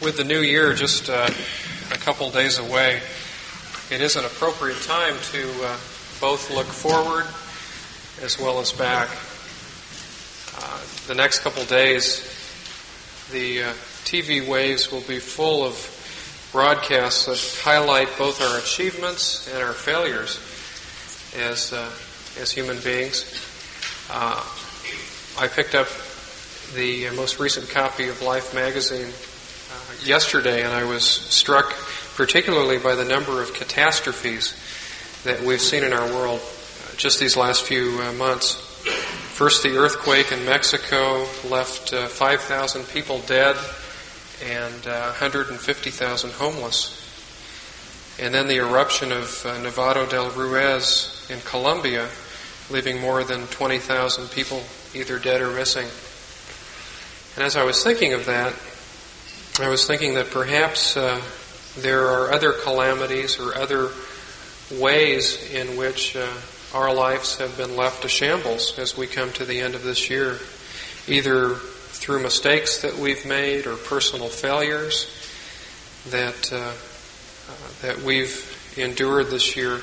With the new year just uh, a couple days away, it is an appropriate time to uh, both look forward as well as back. Uh, the next couple days, the uh, TV waves will be full of broadcasts that highlight both our achievements and our failures as uh, as human beings. Uh, I picked up the most recent copy of Life magazine yesterday, and I was struck particularly by the number of catastrophes that we've seen in our world uh, just these last few uh, months. First, the earthquake in Mexico left uh, 5,000 people dead and uh, 150,000 homeless. And then the eruption of uh, Nevado del Ruiz in Colombia, leaving more than 20,000 people either dead or missing. And as I was thinking of that, I was thinking that perhaps uh, there are other calamities or other ways in which uh, our lives have been left to shambles as we come to the end of this year, either through mistakes that we've made or personal failures that uh, that we've endured this year.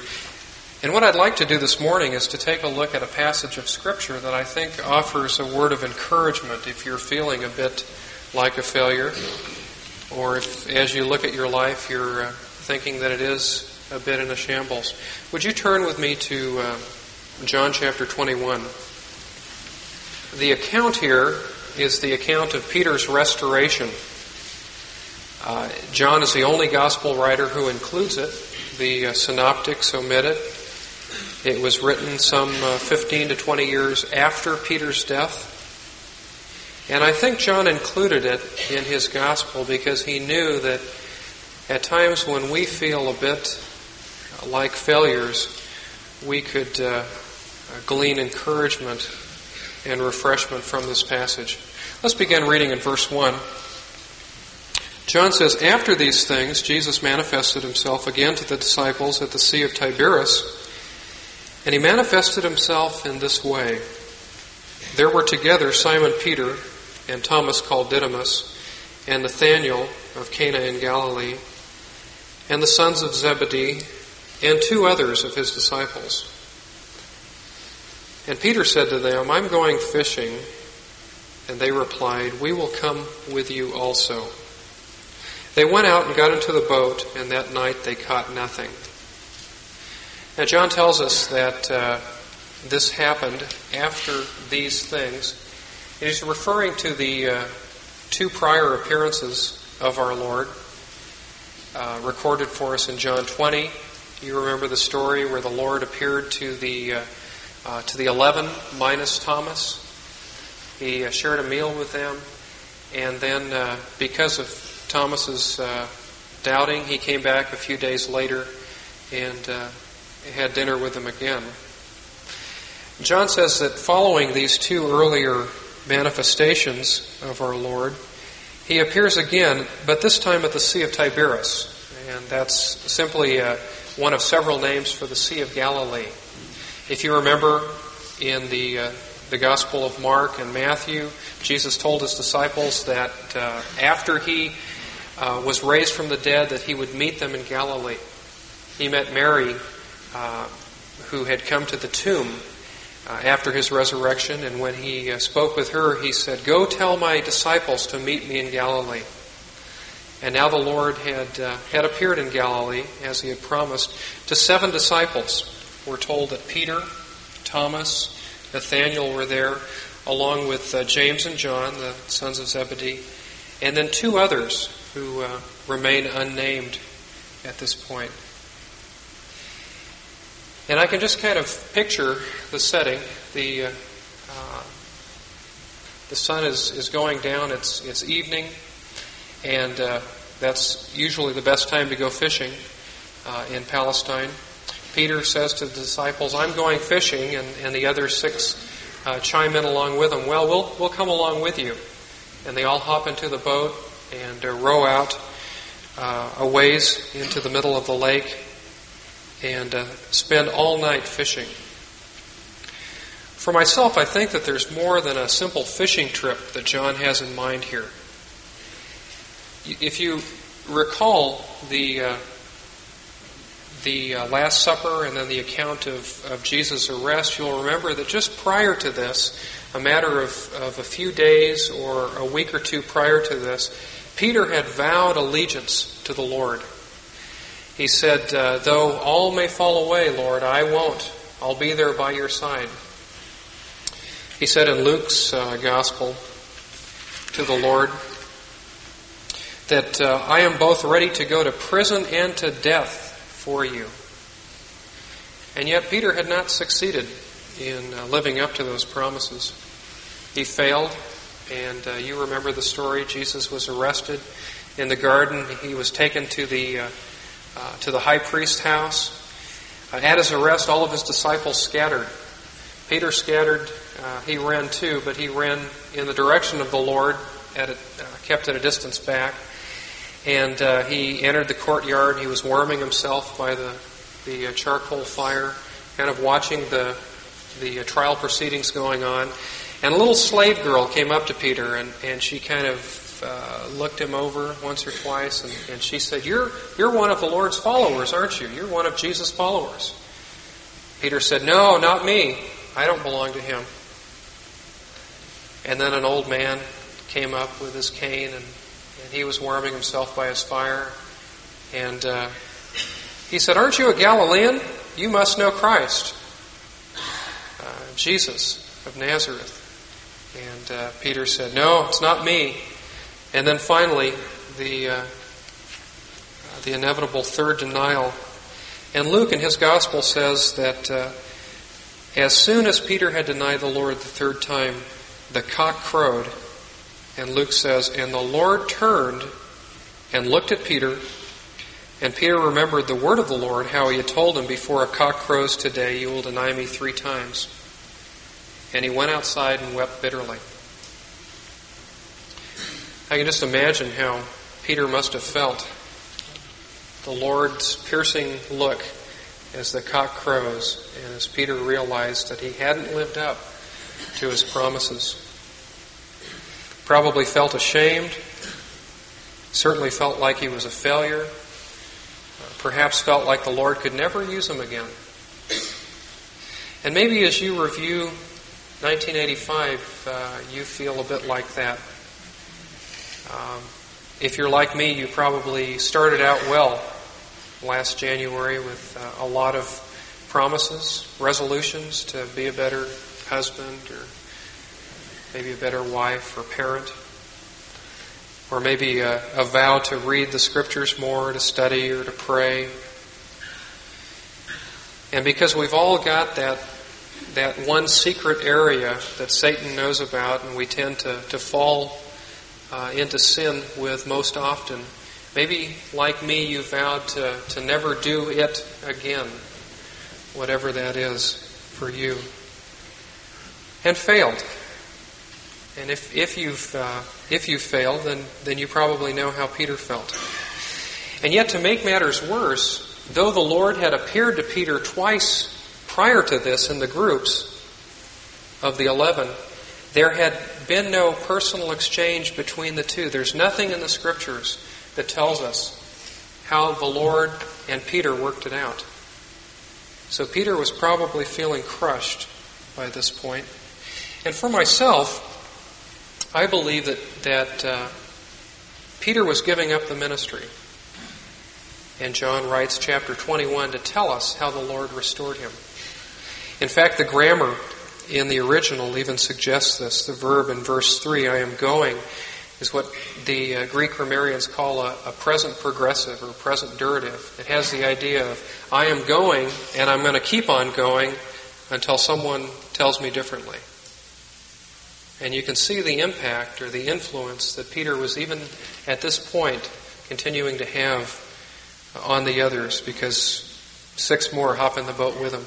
And what I'd like to do this morning is to take a look at a passage of Scripture that I think offers a word of encouragement if you're feeling a bit like a failure or if as you look at your life you're uh, thinking that it is a bit in a shambles. Would you turn with me to uh, John chapter 21? The account here is the account of Peter's restoration. Uh, John is the only gospel writer who includes it. The uh, synoptics omit it. It was written some uh, 15 to 20 years after Peter's death. And I think John included it in his gospel because he knew that at times when we feel a bit like failures, we could uh, glean encouragement and refreshment from this passage. Let's begin reading in verse 1. John says, After these things, Jesus manifested himself again to the disciples at the Sea of Tiberias, and he manifested himself in this way. There were together Simon Peter, and Thomas called Didymus, and Nathanael of Cana in Galilee, and the sons of Zebedee, and two others of his disciples. And Peter said to them, I'm going fishing. And they replied, We will come with you also. They went out and got into the boat, and that night they caught nothing. Now, John tells us that uh, this happened after these things He's referring to the uh, two prior appearances of our Lord uh, recorded for us in John 20. You remember the story where the Lord appeared to the uh, uh to the eleven minus Thomas. He uh, shared a meal with them, and then uh, because of Thomas's doubting, he came back a few days later and had dinner with them again. John says that following these two earlier manifestations of our Lord, he appears again, but this time at the Sea of Tiberias. And that's simply uh, one of several names for the Sea of Galilee. If you remember in the, uh, the Gospel of Mark and Matthew, Jesus told his disciples that uh, after he uh, was raised from the dead, that he would meet them in Galilee. He met Mary, uh, who had come to the tomb after his resurrection, and when he uh, spoke with her, he said, Go tell my disciples to meet me in Galilee. And now the Lord had, uh, had appeared in Galilee, as he had promised, to seven disciples. We're told that Peter, Thomas, Nathanael were there, along with uh, James and John, the sons of Zebedee, and then two others who uh, remain unnamed at this point. And I can just kind of picture the setting. The uh, uh, the sun is, is going down. It's it's evening, and uh, that's usually the best time to go fishing uh, in Palestine. Peter says to the disciples, "I'm going fishing," and, and the other six uh, chime in along with him. Well, we'll we'll come along with you, and they all hop into the boat and row out a ways into the middle of the lake and uh, spend all night fishing. For myself, I think that there's more than a simple fishing trip that John has in mind here. if you recall the uh, the uh, Last Supper and then the account of, of Jesus' arrest, you'll remember that just prior to this, a matter of, of a few days or a week or two prior to this, Peter had vowed allegiance to the Lord. He said, uh, Though all may fall away, Lord, I won't. I'll be there by your side. He said in Luke's uh, Gospel to the Lord that uh, I am both ready to go to prison and to death for you. And yet, Peter had not succeeded in uh, living up to those promises. He failed, and uh, you remember the story. Jesus was arrested in the garden. He was taken to the uh, uh to the high priest's house. Uh, at his arrest, all of his disciples scattered. Peter scattered. Uh, he ran too, but he ran in the direction of the Lord, at a, kept at a distance back. And uh, he entered the courtyard. He was warming himself by the, the uh, charcoal fire, kind of watching the, the uh, trial proceedings going on. And a little slave girl came up to Peter, and, and she kind of uh, looked him over once or twice, and, and she said, you're, you're one of the Lord's followers, aren't you? You're one of Jesus' followers. Peter said, No, not me. I don't belong to him. And then an old man came up with his cane and and he was warming himself by his fire. And uh, he said, Aren't you a Galilean? You must know Christ, uh, Jesus of Nazareth. And uh, Peter said, No, it's not me. And then finally, the, uh, the inevitable third denial. And Luke in his gospel says that uh, as soon as Peter had denied the Lord the third time, the cock crowed and Luke says, And the Lord turned and looked at Peter, and Peter remembered the word of the Lord, how he had told him, Before a cock crows today, you will deny me three times. And he went outside and wept bitterly. I can just imagine how Peter must have felt the Lord's piercing look as the cock crows, and as Peter realized that he hadn't lived up to his promises. Probably felt ashamed, certainly felt like he was a failure, perhaps felt like the Lord could never use him again. And maybe as you review 1985, uh, you feel a bit like that. Um, if you're like me, you probably started out well last January with uh, a lot of promises, resolutions to be a better husband or maybe a better wife or parent, or maybe a, a vow to read the scriptures more, to study or to pray. And because we've all got that that one secret area that Satan knows about and we tend to, to fall uh, into sin with most often. Maybe, like me, you vowed to, to never do it again, whatever that is for you, and failed. And if, if, you've, uh, if you've failed, then, then you probably know how Peter felt. And yet, to make matters worse, though the Lord had appeared to Peter twice prior to this in the groups of the eleven, there had been no personal exchange between the two. There's nothing in the scriptures that tells us how the Lord and Peter worked it out. So Peter was probably feeling crushed by this point. And for myself, I believe that, that uh, Peter was giving up the ministry. And John writes chapter 21 to tell us how the Lord restored him. In fact, the grammar in the original even suggests this. The verb in verse 3, I am going, is what the uh, Greek grammarians call a, a, present progressive or present durative. It has the idea of, I am going and I'm going to keep on going until someone tells me differently. And you can see the impact or the influence that Peter was even at this point continuing to have on the others because six more hop in the boat with him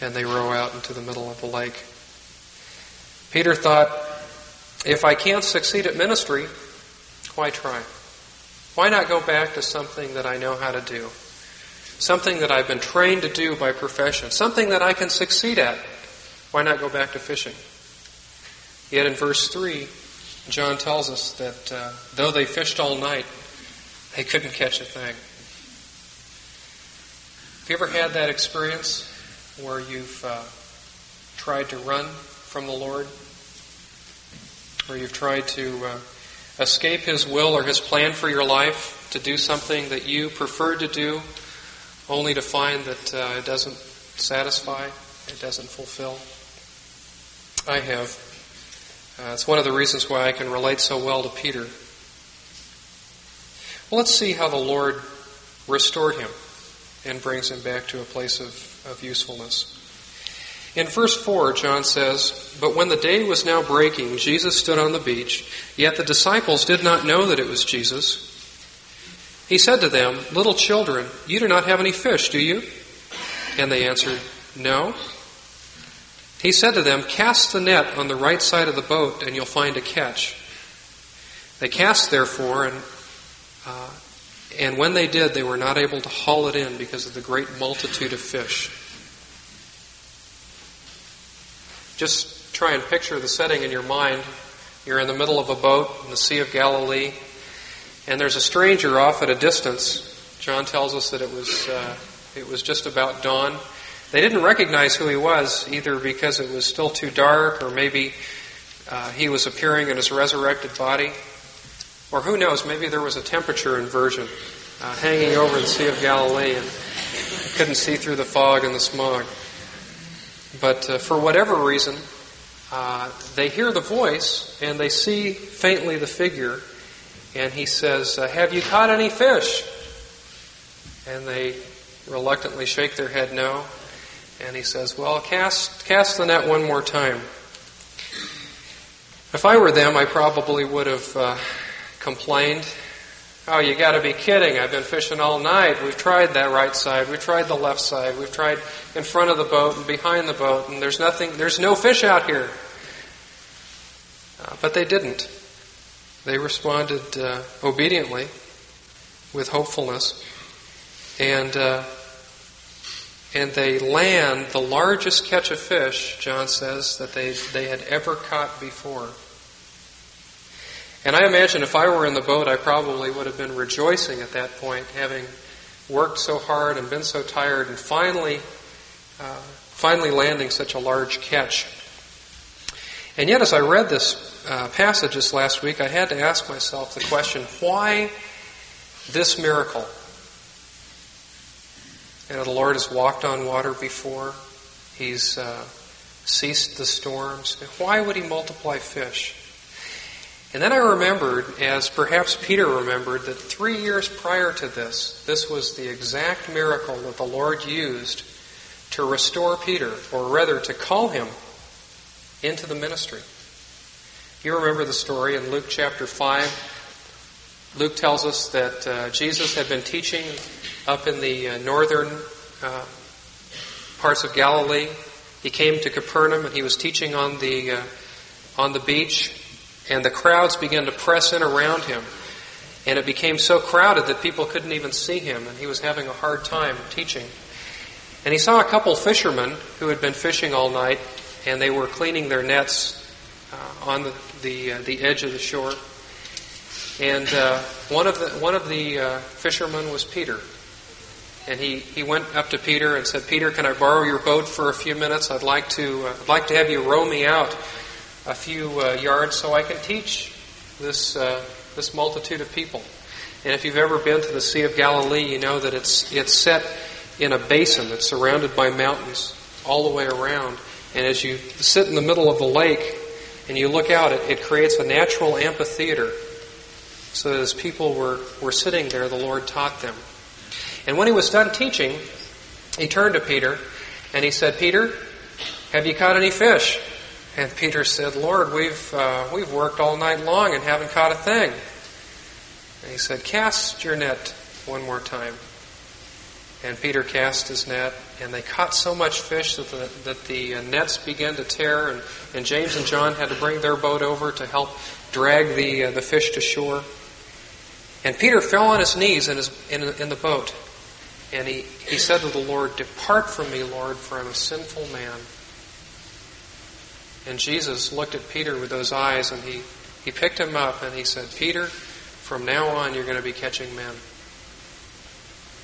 and they row out into the middle of the lake. Peter thought, if I can't succeed at ministry, why try? Why not go back to something that I know how to do? Something that I've been trained to do by profession. Something that I can succeed at. Why not go back to fishing? Yet in verse 3, John tells us that uh, though they fished all night, they couldn't catch a thing. Have you ever had that experience where you've uh, tried to run from the Lord? Where you've tried to uh, escape His will or His plan for your life, to do something that you prefer to do, only to find that uh, it doesn't satisfy, it doesn't fulfill? I have. Uh, it's one of the reasons why I can relate so well to Peter. Well, let's see how the Lord restored him and brings him back to a place of, of usefulness. In verse 4, John says, But when the day was now breaking, Jesus stood on the beach, yet the disciples did not know that it was Jesus. He said to them, Little children, you do not have any fish, do you? And they answered, No. He said to them, Cast the net on the right side of the boat, and you'll find a catch. They cast, therefore, and and when they did, they were not able to haul it in because of the great multitude of fish. Just try and picture the setting in your mind. You're in the middle of a boat in the Sea of Galilee, and there's a stranger off at a distance. John tells us that it was uh, it was just about dawn. They didn't recognize who he was either because it was still too dark, or maybe uh, he was appearing in his resurrected body. Or who knows, maybe there was a temperature inversion uh, hanging over the Sea of Galilee and couldn't see through the fog and the smog. But uh, for whatever reason, uh, they hear the voice and they see faintly the figure. And he says, uh, Have you caught any fish? And they reluctantly shake their head no. And he says, Well, cast, cast the net one more time. If I were them, I probably would have uh, complained. Oh, you got to be kidding. I've been fishing all night. We've tried that right side. We've tried the left side. We've tried in front of the boat and behind the boat, and there's nothing, there's no fish out here. Uh, but they didn't. They responded uh, obediently with hopefulness. And, uh, and they land the largest catch of fish, John says, that they, they had ever caught before. And I imagine if I were in the boat, I probably would have been rejoicing at that point, having worked so hard and been so tired, and finally, uh, finally landing such a large catch. And yet, as I read this uh, passage this last week, I had to ask myself the question: Why this miracle? You know, the Lord has walked on water before; He's uh, ceased the storms. Why would He multiply fish? And then I remembered, as perhaps Peter remembered, that three years prior to this, this was the exact miracle that the Lord used to restore Peter, or rather to call him into the ministry. You remember the story in Luke chapter 5. Luke tells us that uh, Jesus had been teaching up in the uh, northern uh, parts of Galilee. He came to Capernaum and he was teaching on the uh, on the beach and the crowds began to press in around him. And it became so crowded that people couldn't even see him, and he was having a hard time teaching. And he saw a couple fishermen who had been fishing all night, and they were cleaning their nets uh, on the the, uh, the edge of the shore. And uh, one of the one of the uh, fishermen was Peter. And he, he went up to Peter and said, "Peter, can I borrow your boat for a few minutes? I'd like to uh, I'd like to have you row me out a few uh, yards so I can teach this uh, this multitude of people. And if you've ever been to the Sea of Galilee, you know that it's it's set in a basin that's surrounded by mountains all the way around. And as you sit in the middle of the lake and you look out, it, it creates a natural amphitheater. So as people were, were sitting there, the Lord taught them. And when he was done teaching, he turned to Peter and he said, Peter, have you caught any fish? And Peter said, Lord, we've, uh, we've worked all night long and haven't caught a thing. And he said, Cast your net one more time. And Peter cast his net, and they caught so much fish that the, that the uh, nets began to tear, and, and James and John had to bring their boat over to help drag the, uh, the fish to shore. And Peter fell on his knees in, his, in, in the boat, and he, he said to the Lord, Depart from me, Lord, for I'm a sinful man. And Jesus looked at Peter with those eyes and he, He picked him up and he said, Peter, from now on you're going to be catching men.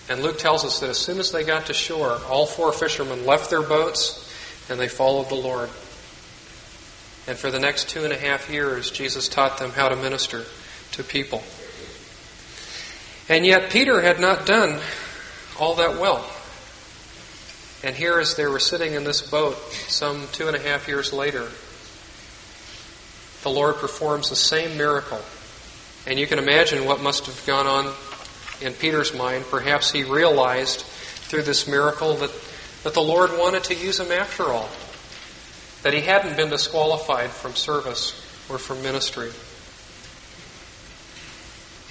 And Luke tells us that as soon as they got to shore, all four fishermen left their boats and they followed the Lord. And for the next two and a half years, Jesus taught them how to minister to people. And yet, Peter had not done all that well. And here, as they were sitting in this boat some two and a half years later, the Lord performs the same miracle. And you can imagine what must have gone on in Peter's mind. Perhaps he realized through this miracle that, that the Lord wanted to use him after all, that he hadn't been disqualified from service or from ministry.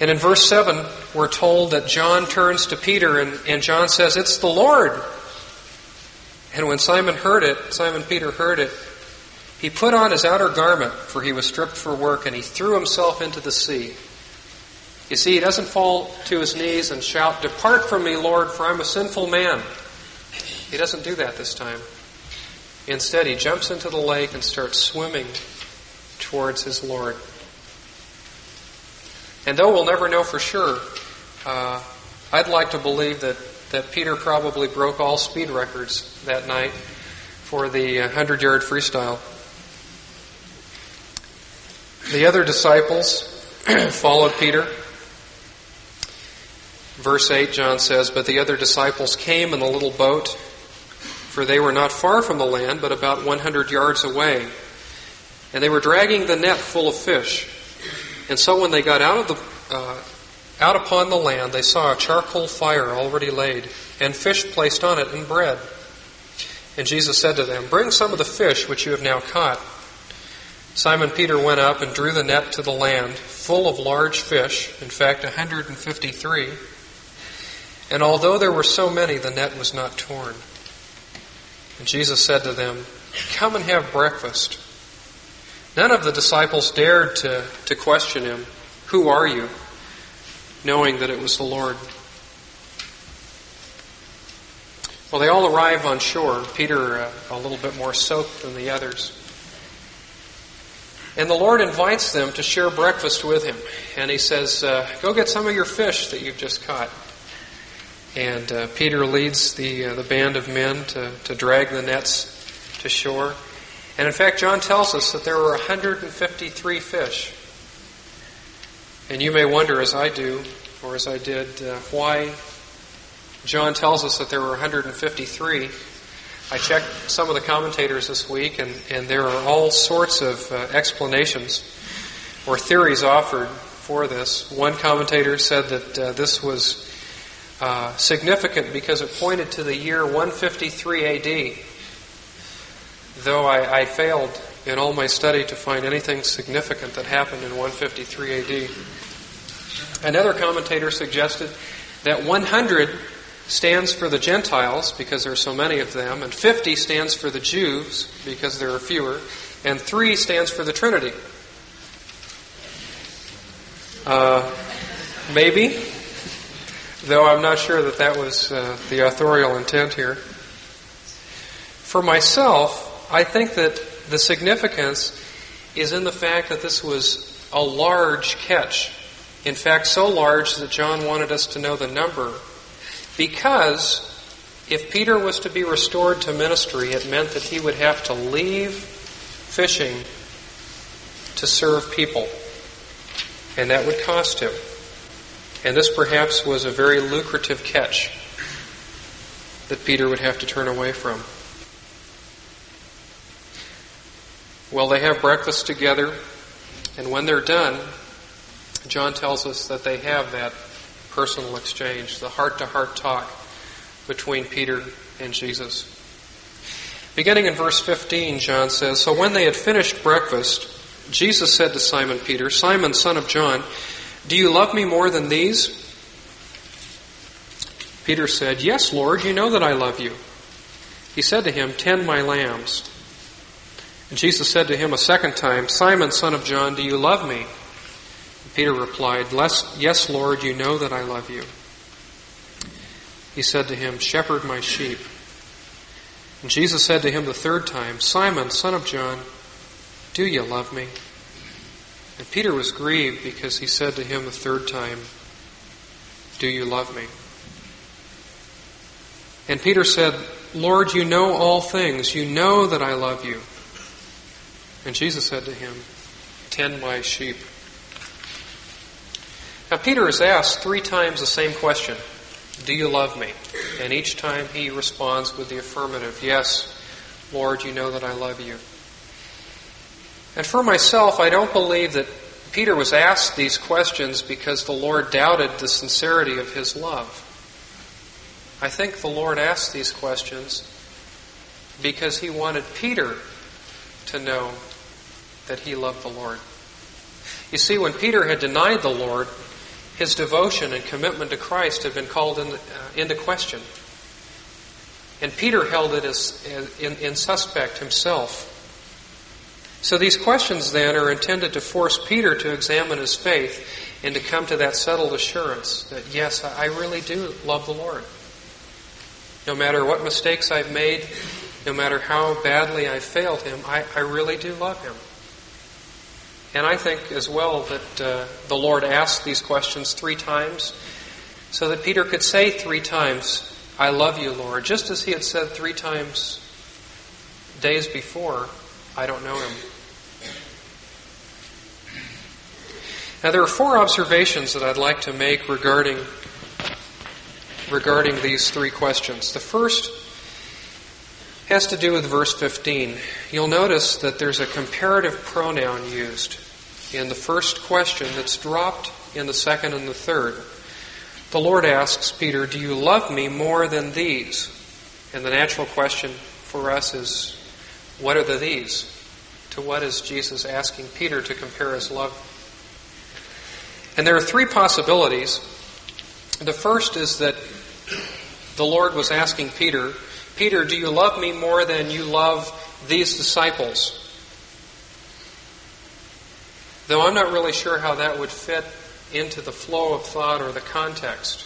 And in verse 7, we're told that John turns to Peter and, and John says, It's the Lord. And when Simon heard it, Simon Peter heard it, he put on his outer garment, for he was stripped for work, and he threw himself into the sea. You see, he doesn't fall to his knees and shout, Depart from me, Lord, for I'm a sinful man. He doesn't do that this time. Instead, he jumps into the lake and starts swimming towards his Lord. And though we'll never know for sure, uh, I'd like to believe that, that Peter probably broke all speed records that night for the 100 yard freestyle. The other disciples followed Peter. Verse 8, John says, But the other disciples came in the little boat, for they were not far from the land, but about 100 yards away. And they were dragging the net full of fish. And so when they got out of the uh, out upon the land, they saw a charcoal fire already laid, and fish placed on it, and bread. And Jesus said to them, Bring some of the fish which you have now caught. Simon Peter went up and drew the net to the land, full of large fish, in fact, 153. And although there were so many, the net was not torn. And Jesus said to them, Come and have breakfast. None of the disciples dared to, to question him, Who are you? Knowing that it was the Lord. Well, they all arrive on shore, Peter uh, a little bit more soaked than the others. And the Lord invites them to share breakfast with him. And he says, uh, Go get some of your fish that you've just caught. And uh, Peter leads the, uh, the band of men to, to drag the nets to shore. And in fact, John tells us that there were 153 fish. And you may wonder, as I do, or as I did, uh, why John tells us that there were 153. I checked some of the commentators this week, and, and there are all sorts of uh, explanations or theories offered for this. One commentator said that uh, this was uh, significant because it pointed to the year 153 AD though I, I, failed in all my study to find anything significant that happened in 153 AD. Another commentator suggested that 100 stands for the Gentiles because there are so many of them, and 50 stands for the Jews because there are fewer, and 3 stands for the Trinity. Uh, maybe, though I'm not sure that that was uh, the authorial intent here. For myself, I think that the significance is in the fact that this was a large catch. In fact, so large that John wanted us to know the number. Because if Peter was to be restored to ministry, it meant that he would have to leave fishing to serve people. And that would cost him. And this perhaps was a very lucrative catch that Peter would have to turn away from. Well, they have breakfast together, and when they're done, John tells us that they have that personal exchange, the heart to heart talk between Peter and Jesus. Beginning in verse 15, John says So when they had finished breakfast, Jesus said to Simon Peter, Simon, son of John, do you love me more than these? Peter said, Yes, Lord, you know that I love you. He said to him, Tend my lambs. And Jesus said to him a second time, Simon, son of John, do you love me? And Peter replied, Yes, Lord, you know that I love you. He said to him, Shepherd my sheep. And Jesus said to him the third time, Simon, son of John, do you love me? And Peter was grieved because he said to him the third time, Do you love me? And Peter said, Lord, you know all things. You know that I love you. And Jesus said to him, Tend my sheep. Now, Peter is asked three times the same question Do you love me? And each time he responds with the affirmative Yes, Lord, you know that I love you. And for myself, I don't believe that Peter was asked these questions because the Lord doubted the sincerity of his love. I think the Lord asked these questions because he wanted Peter to know that he loved the Lord. You see, when Peter had denied the Lord, his devotion and commitment to Christ had been called in, uh, into question. And Peter held it as, as in, in suspect himself. So these questions then are intended to force Peter to examine his faith and to come to that settled assurance that, yes, I really do love the Lord. No matter what mistakes I've made, no matter how badly I failed him, I, I really do love him. And I think as well that uh, the Lord asked these questions three times so that Peter could say three times, I love you, Lord, just as he had said three times days before, I don't know him. Now there are four observations that I'd like to make regarding regarding these three questions. The first has to do with verse 15. You'll notice that there's a comparative pronoun used in the first question that's dropped in the second and the third. The Lord asks Peter, Do you love me more than these? And the natural question for us is, What are the these? To what is Jesus asking Peter to compare his love? And there are three possibilities. The first is that the Lord was asking Peter, Peter, do you love me more than you love these disciples? Though I'm not really sure how that would fit into the flow of thought or the context.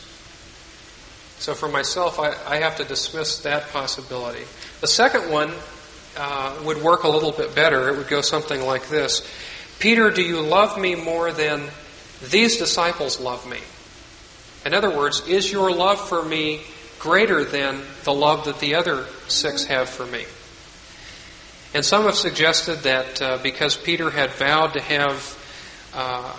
So for myself, I, I have to dismiss that possibility. The second one uh, would work a little bit better. It would go something like this Peter, do you love me more than these disciples love me? In other words, is your love for me greater than the love that the other six have for me? And some have suggested that uh, because Peter had vowed to have uh,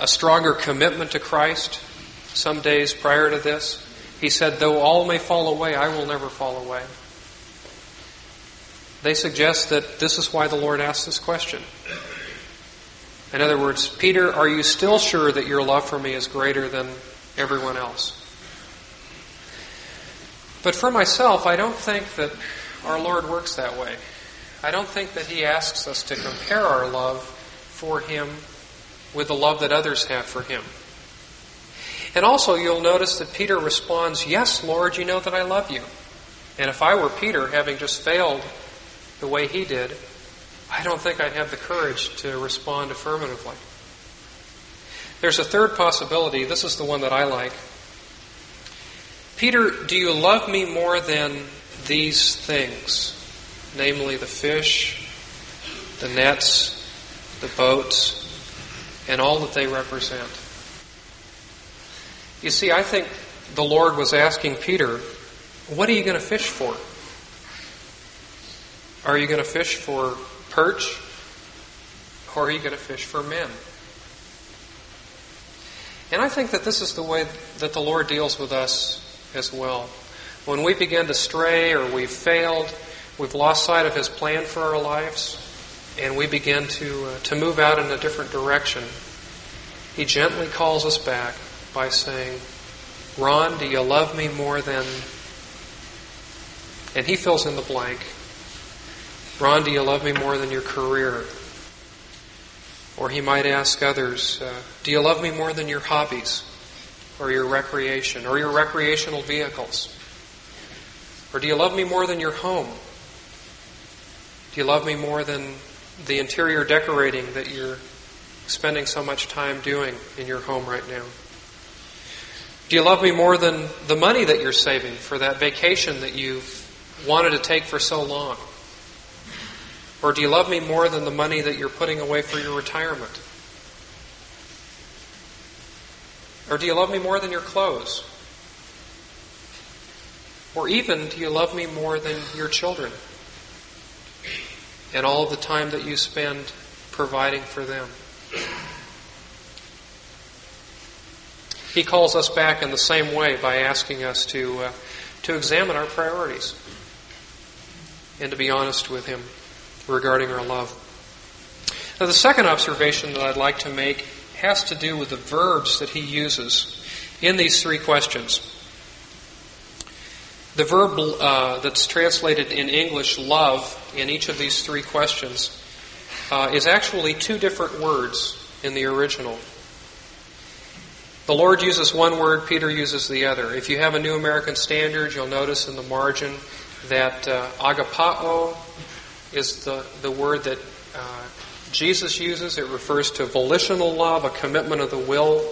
a stronger commitment to Christ some days prior to this, he said, Though all may fall away, I will never fall away. They suggest that this is why the Lord asked this question. In other words, Peter, are you still sure that your love for me is greater than everyone else? But for myself, I don't think that our Lord works that way. I don't think that He asks us to compare our love for Him with the love that others have for Him. And also, you'll notice that Peter responds, Yes, Lord, you know that I love you. And if I were Peter, having just failed the way he did, I don't think I'd have the courage to respond affirmatively. There's a third possibility. This is the one that I like. Peter, do you love me more than these things? Namely, the fish, the nets, the boats, and all that they represent. You see, I think the Lord was asking Peter, what are you going to fish for? Are you going to fish for perch? Or are you going to fish for men? And I think that this is the way that the Lord deals with us as well. When we begin to stray or we've failed, we've lost sight of His plan for our lives, and we begin to, uh, to move out in a different direction, He gently calls us back by saying, Ron, do you love me more than. And He fills in the blank. Ron, do you love me more than your career? Or he might ask others, uh, Do you love me more than your hobbies or your recreation or your recreational vehicles? Or do you love me more than your home? Do you love me more than the interior decorating that you're spending so much time doing in your home right now? Do you love me more than the money that you're saving for that vacation that you've wanted to take for so long? Or do you love me more than the money that you're putting away for your retirement? Or do you love me more than your clothes? Or even, do you love me more than your children? And all the time that you spend providing for them? He calls us back in the same way by asking us to, uh, to examine our priorities and to be honest with Him regarding our love. Now, the second observation that I'd like to make has to do with the verbs that He uses in these three questions. The verb uh, that's translated in English, love, in each of these three questions uh, is actually two different words in the original. The Lord uses one word, Peter uses the other. If you have a New American Standard, you'll notice in the margin that uh, agapao is the, the word that uh, Jesus uses. It refers to volitional love, a commitment of the will.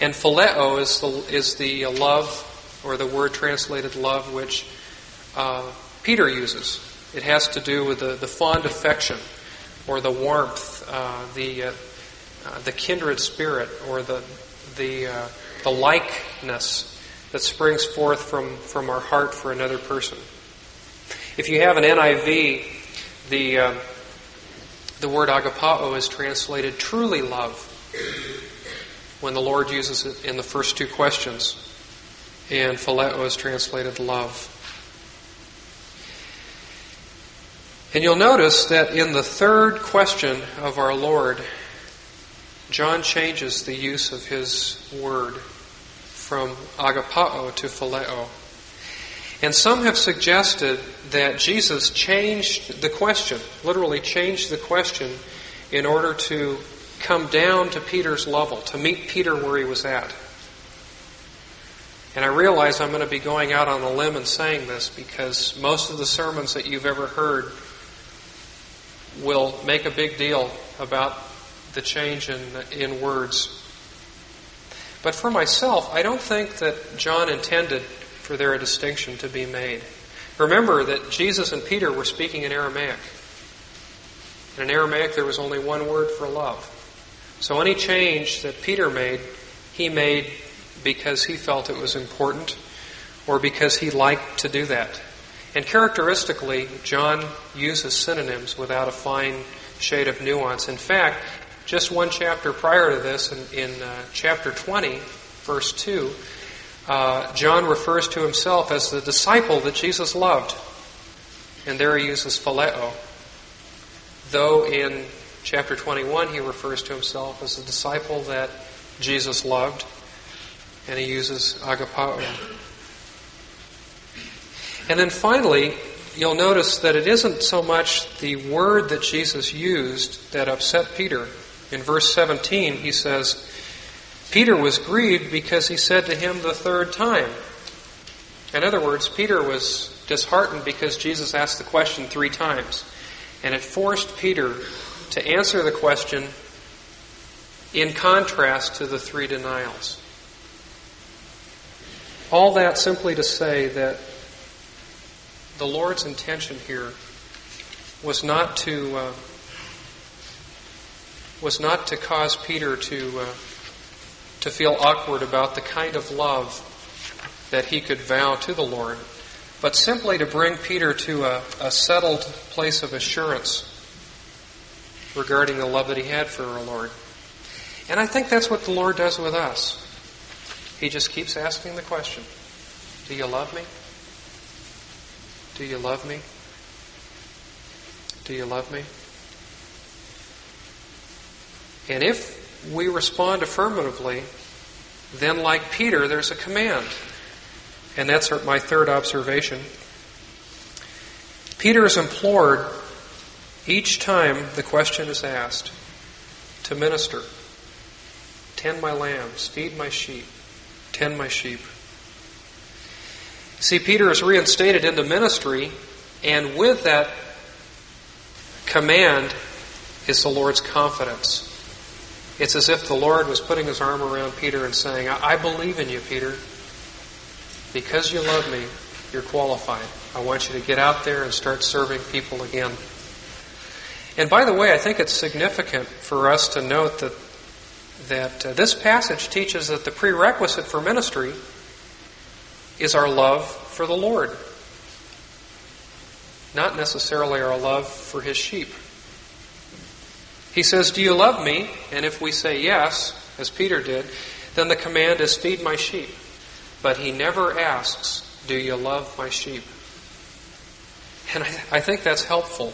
And phileo is the, is the love, or the word translated love, which uh, Peter uses. It has to do with the, the fond affection, or the warmth, uh, the, uh, uh, the kindred spirit, or the, the, uh, the likeness that springs forth from, from our heart for another person. If you have an NIV, the, uh, the word agapao is translated truly love when the Lord uses it in the first two questions, and phileo is translated love. And you'll notice that in the third question of our Lord, John changes the use of his word from agapao to phileo. And some have suggested that Jesus changed the question, literally changed the question, in order to come down to Peter's level, to meet Peter where he was at. And I realize I'm going to be going out on a limb and saying this because most of the sermons that you've ever heard will make a big deal about the change in, in words. But for myself, I don't think that John intended for there a distinction to be made. Remember that Jesus and Peter were speaking in Aramaic. And In Aramaic, there was only one word for love. So any change that Peter made, he made because he felt it was important or because he liked to do that. And characteristically, John uses synonyms without a fine shade of nuance. In fact, just one chapter prior to this, in, in uh, chapter 20, verse 2, uh, John refers to himself as the disciple that Jesus loved. And there he uses phileo. Though in chapter 21 he refers to himself as the disciple that Jesus loved, and he uses agapao. And then finally, you'll notice that it isn't so much the word that Jesus used that upset Peter. In verse 17, he says, Peter was grieved because he said to him the third time. In other words, Peter was disheartened because Jesus asked the question three times. And it forced Peter to answer the question in contrast to the three denials. All that simply to say that the Lord's intention here was not to uh, was not to cause Peter to uh, to feel awkward about the kind of love that he could vow to the Lord, but simply to bring Peter to a, a settled place of assurance regarding the love that he had for our Lord. And I think that's what the Lord does with us. He just keeps asking the question Do you love me? Do you love me? Do you love me? And if we respond affirmatively, then, like Peter, there's a command. And that's my third observation. Peter is implored each time the question is asked to minister. Tend my lambs, feed my sheep, tend my sheep. See, Peter is reinstated into ministry, and with that command is the Lord's confidence. It's as if the Lord was putting his arm around Peter and saying, I believe in you, Peter. Because you love me, you're qualified. I want you to get out there and start serving people again. And by the way, I think it's significant for us to note that that uh, this passage teaches that the prerequisite for ministry is our love for the Lord, not necessarily our love for His sheep. He says, Do you love me? And if we say yes, as Peter did, then the command is feed my sheep. But he never asks, Do you love my sheep? And I, I think that's helpful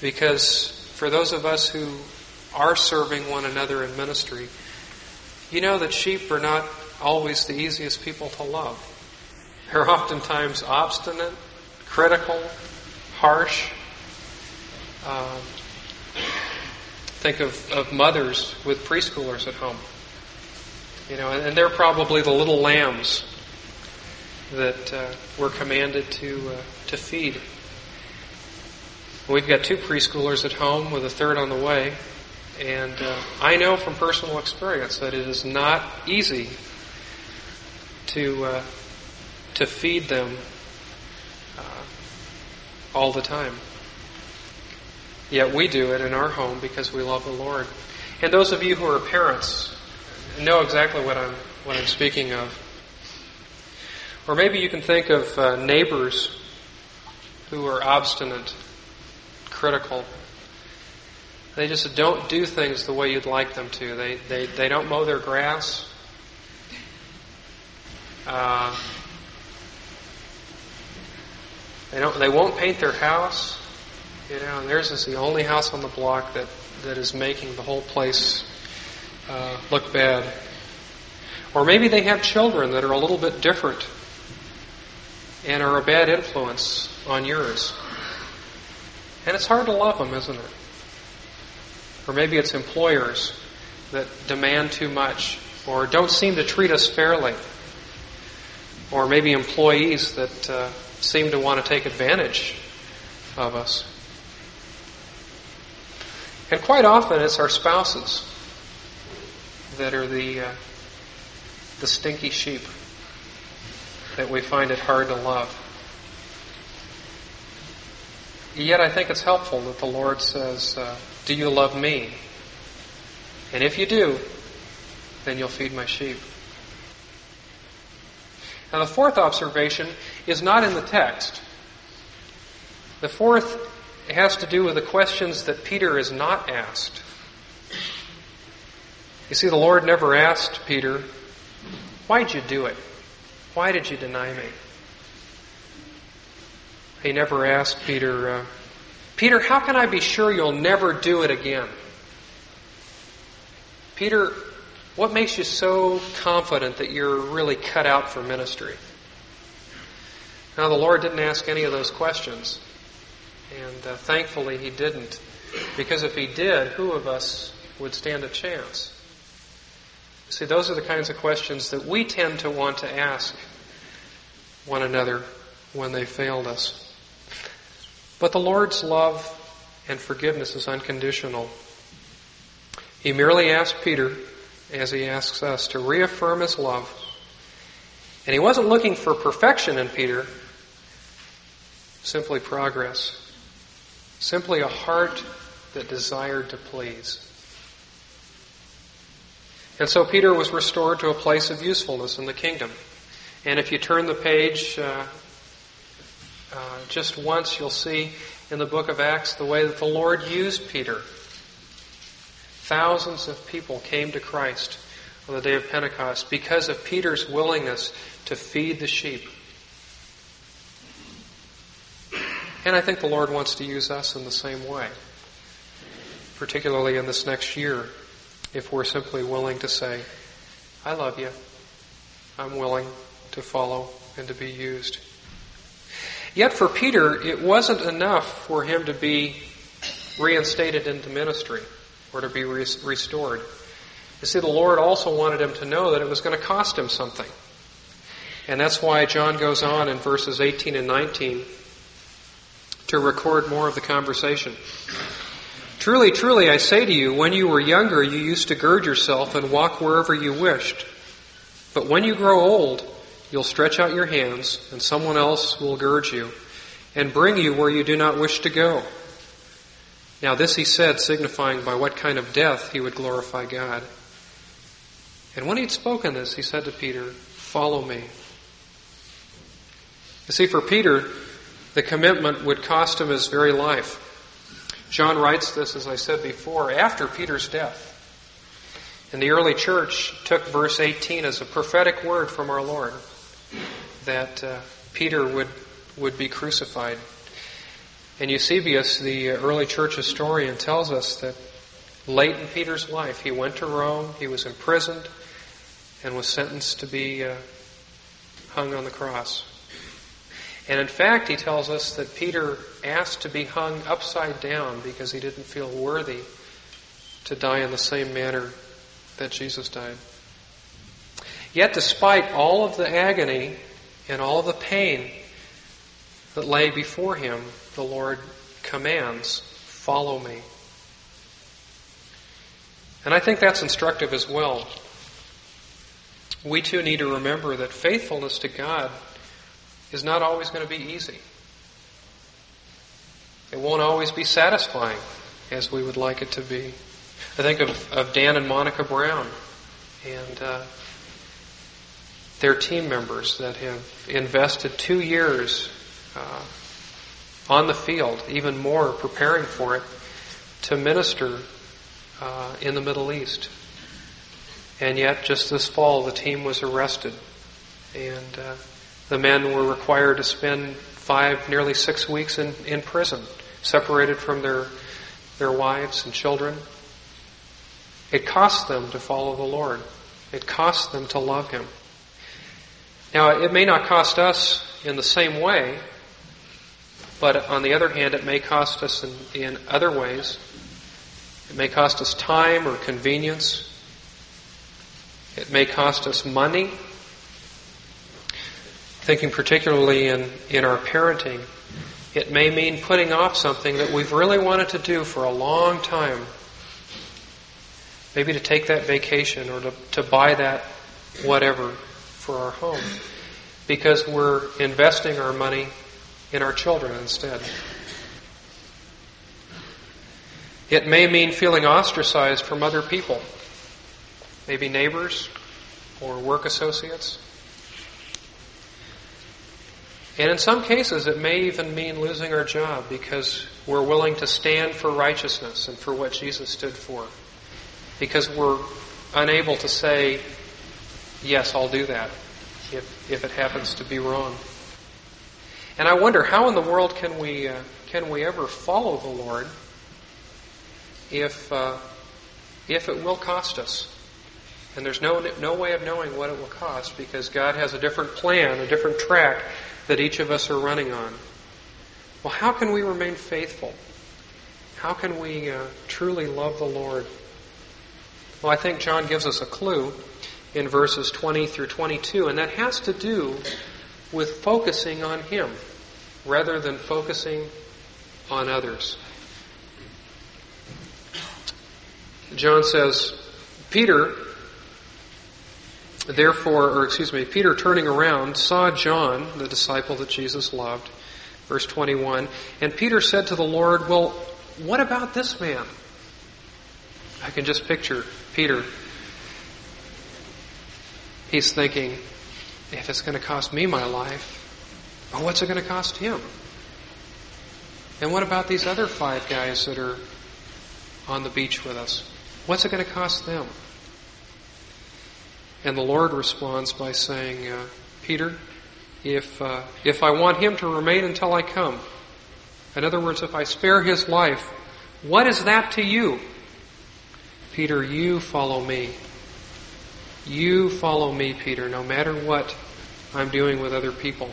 because for those of us who are serving one another in ministry, you know that sheep are not always the easiest people to love. They're oftentimes obstinate, critical, harsh. Uh, think of, of mothers with preschoolers at home. You know, and, and they're probably the little lambs that uh, we're commanded to uh, to feed. We've got two preschoolers at home with a third on the way, and uh, I know from personal experience that it is not easy to uh, to feed them uh, all the time. Yet we do it in our home because we love the Lord. And those of you who are parents know exactly what I'm what I'm speaking of. Or maybe you can think of uh, neighbors who are obstinate, critical. They just don't do things the way you'd like them to. They they, they don't mow their grass. Uh, they don't. They won't paint their house. You know, and theirs is the only house on the block that, that is making the whole place uh, look bad. Or maybe they have children that are a little bit different and are a bad influence on yours. And it's hard to love them, isn't it? Or maybe it's employers that demand too much or don't seem to treat us fairly. Or maybe employees that uh, seem to want to take advantage of us. And quite often it's our spouses that are the, uh, the stinky sheep that we find it hard to love. Yet I think it's helpful that the Lord says, uh, Do you love me? And if you do, then you'll feed my sheep. Now, the fourth observation is not in the text. The fourth it has to do with the questions that Peter is not asked. You see, the Lord never asked Peter, Why'd you do it? Why did you deny me? He never asked Peter, uh, Peter, how can I be sure you'll never do it again? Peter, what makes you so confident that you're really cut out for ministry? Now, the Lord didn't ask any of those questions. And uh, thankfully he didn't. Because if he did, who of us would stand a chance? See, those are the kinds of questions that we tend to want to ask one another when they failed us. But the Lord's love and forgiveness is unconditional. He merely asked Peter, as he asks us, to reaffirm his love. And he wasn't looking for perfection in Peter, simply progress. Simply a heart that desired to please. And so Peter was restored to a place of usefulness in the kingdom. And if you turn the page uh, uh, just once, you'll see in the book of Acts the way that the Lord used Peter. Thousands of people came to Christ on the day of Pentecost because of Peter's willingness to feed the sheep. And I think the Lord wants to use us in the same way, particularly in this next year, if we're simply willing to say, I love you. I'm willing to follow and to be used. Yet for Peter, it wasn't enough for him to be reinstated into ministry or to be restored. You see, the Lord also wanted him to know that it was going to cost him something. And that's why John goes on in verses 18 and 19 to record more of the conversation. Truly, truly, I say to you, when you were younger, you used to gird yourself and walk wherever you wished. But when you grow old, you'll stretch out your hands, and someone else will gird you and bring you where you do not wish to go. Now, this he said, signifying by what kind of death he would glorify God. And when he'd spoken this, he said to Peter, Follow me. You see, for Peter, the commitment would cost him his very life. John writes this, as I said before, after Peter's death. And the early church took verse 18 as a prophetic word from our Lord that uh, Peter would, would be crucified. And Eusebius, the early church historian, tells us that late in Peter's life, he went to Rome, he was imprisoned, and was sentenced to be uh, hung on the cross. And in fact, he tells us that Peter asked to be hung upside down because he didn't feel worthy to die in the same manner that Jesus died. Yet, despite all of the agony and all of the pain that lay before him, the Lord commands, Follow me. And I think that's instructive as well. We too need to remember that faithfulness to God is not always going to be easy. It won't always be satisfying as we would like it to be. I think of, of Dan and Monica Brown and uh, their team members that have invested two years uh, on the field, even more preparing for it, to minister uh, in the Middle East. And yet, just this fall, the team was arrested, and uh, the men were required to spend five, nearly six weeks in, in prison, separated from their their wives and children. It cost them to follow the Lord. It cost them to love Him. Now, it may not cost us in the same way, but on the other hand, it may cost us in, in other ways. It may cost us time or convenience. It may cost us money. Thinking particularly in, in our parenting, it may mean putting off something that we've really wanted to do for a long time. Maybe to take that vacation or to, to buy that whatever for our home. Because we're investing our money in our children instead. It may mean feeling ostracized from other people, maybe neighbors or work associates. And in some cases, it may even mean losing our job because we're willing to stand for righteousness and for what Jesus stood for. Because we're unable to say, yes, I'll do that if, if it happens to be wrong. And I wonder how in the world can we uh, can we ever follow the Lord if uh, if it will cost us? And there's no no way of knowing what it will cost because God has a different plan, a different track that each of us are running on. Well, how can we remain faithful? How can we uh, truly love the Lord? Well, I think John gives us a clue in verses 20 through 22, and that has to do with focusing on Him rather than focusing on others. John says, Peter, therefore, or excuse me, Peter turning around saw John, the disciple that Jesus loved. Verse 21. And Peter said to the Lord, Well, what about this man? I can just picture Peter. He's thinking, if it's going to cost me my life, well, what's it going to cost him? And what about these other five guys that are on the beach with us? What's it going to cost them? And the Lord responds by saying, uh, Peter, if, uh, if I want him to remain until I come, in other words, if I spare his life, what is that to you? Peter, you follow me. You follow me, Peter, no matter what I'm doing with other people.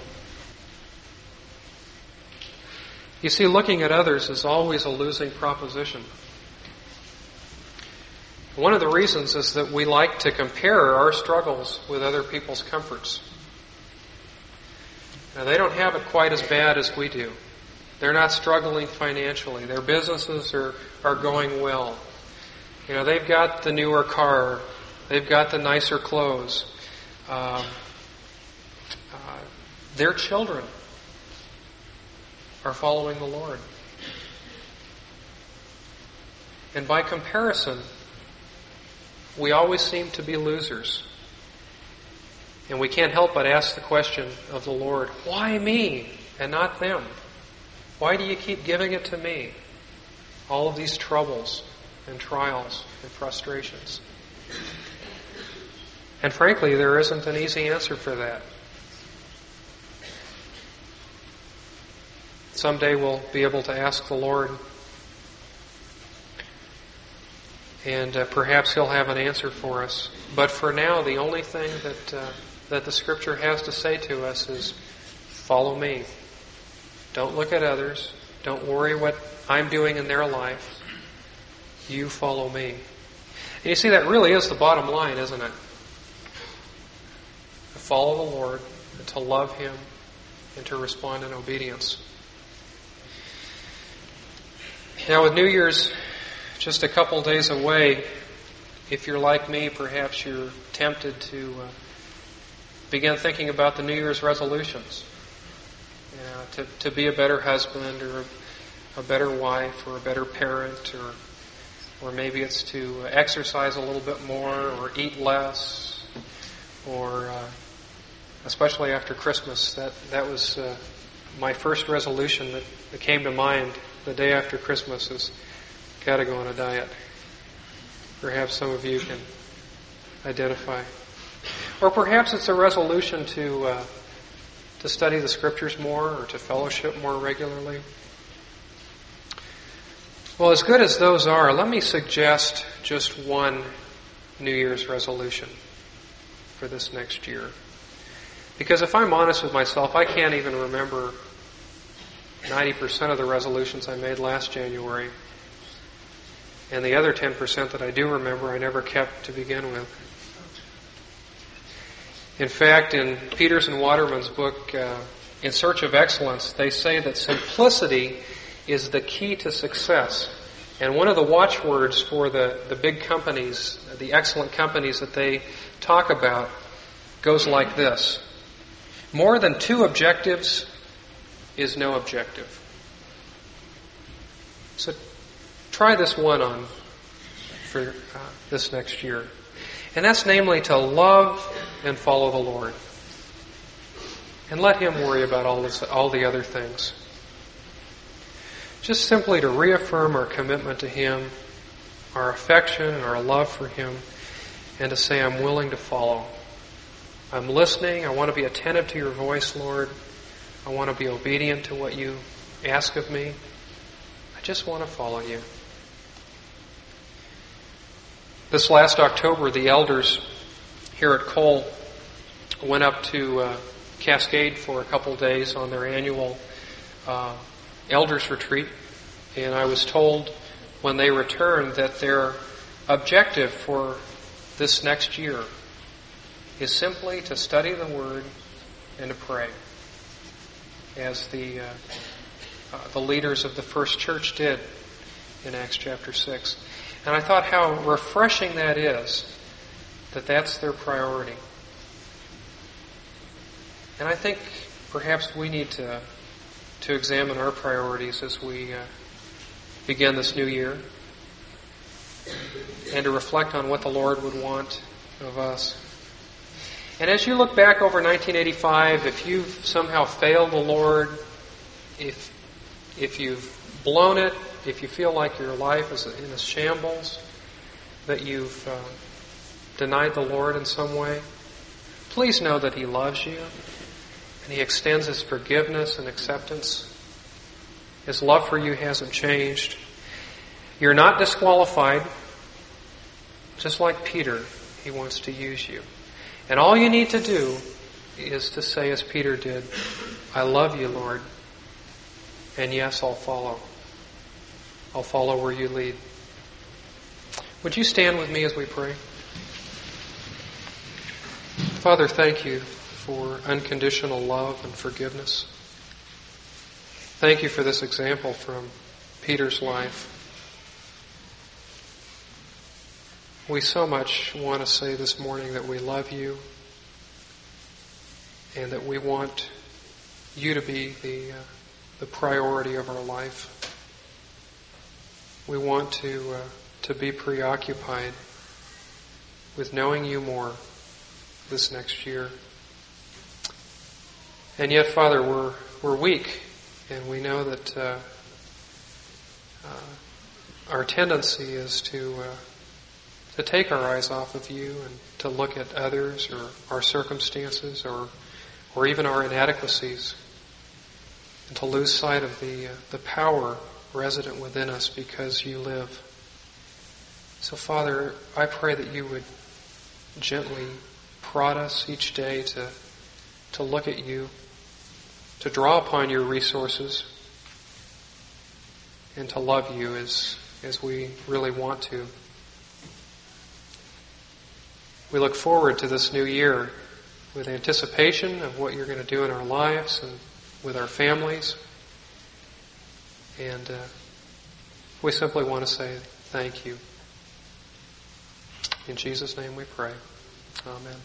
You see, looking at others is always a losing proposition. One of the reasons is that we like to compare our struggles with other people's comforts. Now, they don't have it quite as bad as we do. They're not struggling financially. Their businesses are, are going well. You know, they've got the newer car. They've got the nicer clothes. Um, uh, their children are following the Lord. And by comparison, we always seem to be losers. And we can't help but ask the question of the Lord, why me and not them? Why do you keep giving it to me? All of these troubles and trials and frustrations. And frankly, there isn't an easy answer for that. Someday we'll be able to ask the Lord, and uh, perhaps He'll have an answer for us. But for now, the only thing that uh, that the Scripture has to say to us is, "Follow me. Don't look at others. Don't worry what I'm doing in their life. You follow me." And you see, that really is the bottom line, isn't it? To follow the Lord, and to love Him, and to respond in obedience. Now, with New Year's just a couple days away, if you're like me, perhaps you're tempted to uh, begin thinking about the New Year's resolutions. You know, to, to be a better husband or a, better wife or a better parent or or maybe it's to exercise a little bit more or eat less or uh, especially after Christmas that that was uh, my first resolution that, that came to mind the day after Christmas is got to go on a diet. Perhaps some of you can identify. Or perhaps it's a resolution to, uh, to study the scriptures more or to fellowship more regularly. Well, as good as those are, let me suggest just one New Year's resolution for this next year. Because if I'm honest with myself, I can't even remember 90% of the resolutions I made last January. And the other 10% that I do remember, I never kept to begin with. In fact, in Peters and Waterman's book, uh, In Search of Excellence, they say that simplicity is the key to success. And one of the watchwords for the, the big companies, the excellent companies that they talk about, goes like this More than two objectives is no objective. So try this one on for uh, this next year. And that's namely to love and follow the Lord. And let Him worry about all, this, all the other things. Just simply to reaffirm our commitment to Him, our affection and our love for Him, and to say, I'm willing to follow. I'm listening. I want to be attentive to your voice, Lord. I want to be obedient to what you ask of me. I just want to follow you. This last October, the elders here at Cole went up to uh, Cascade for a couple days on their annual uh, elders retreat, and I was told when they returned that their objective for this next year is simply to study the Word and to pray as the, uh, uh, the leaders of the first church did in Acts chapter 6. And I thought how refreshing that is that that's their priority. And I think perhaps we need to, to examine our priorities as we uh, begin this new year and to reflect on what the Lord would want of us. And as you look back over 1985, if you've somehow failed the Lord, if, if you've blown it, if you feel like your life is in a shambles, that you've uh, denied the Lord in some way, please know that He loves you and He extends His forgiveness and acceptance. His love for you hasn't changed. You're not disqualified. Just like Peter, He wants to use you. And all you need to do is to say, as Peter did, I love you, Lord. And yes, I'll follow. I'll follow where you lead. Would you stand with me as we pray? Father, thank you for unconditional love and forgiveness. Thank you for this example from Peter's life. We so much want to say this morning that we love you and that we want you to be the, uh, the priority of our life. We want to uh, to be preoccupied with knowing you more this next year. And yet, Father, we're, we're weak, and we know that uh, uh, our tendency is to uh, to take our eyes off of you and to look at others or our circumstances or or even our inadequacies, and to lose sight of the uh, the power resident within us because you live. So, Father, I pray that you would gently prod us each day to to look at you to draw upon your resources and to love you as, as we really want to. We look forward to this new year with anticipation of what you're going to do in our lives and with our families. And uh, we simply want to say thank you. In Jesus' name we pray. Amen.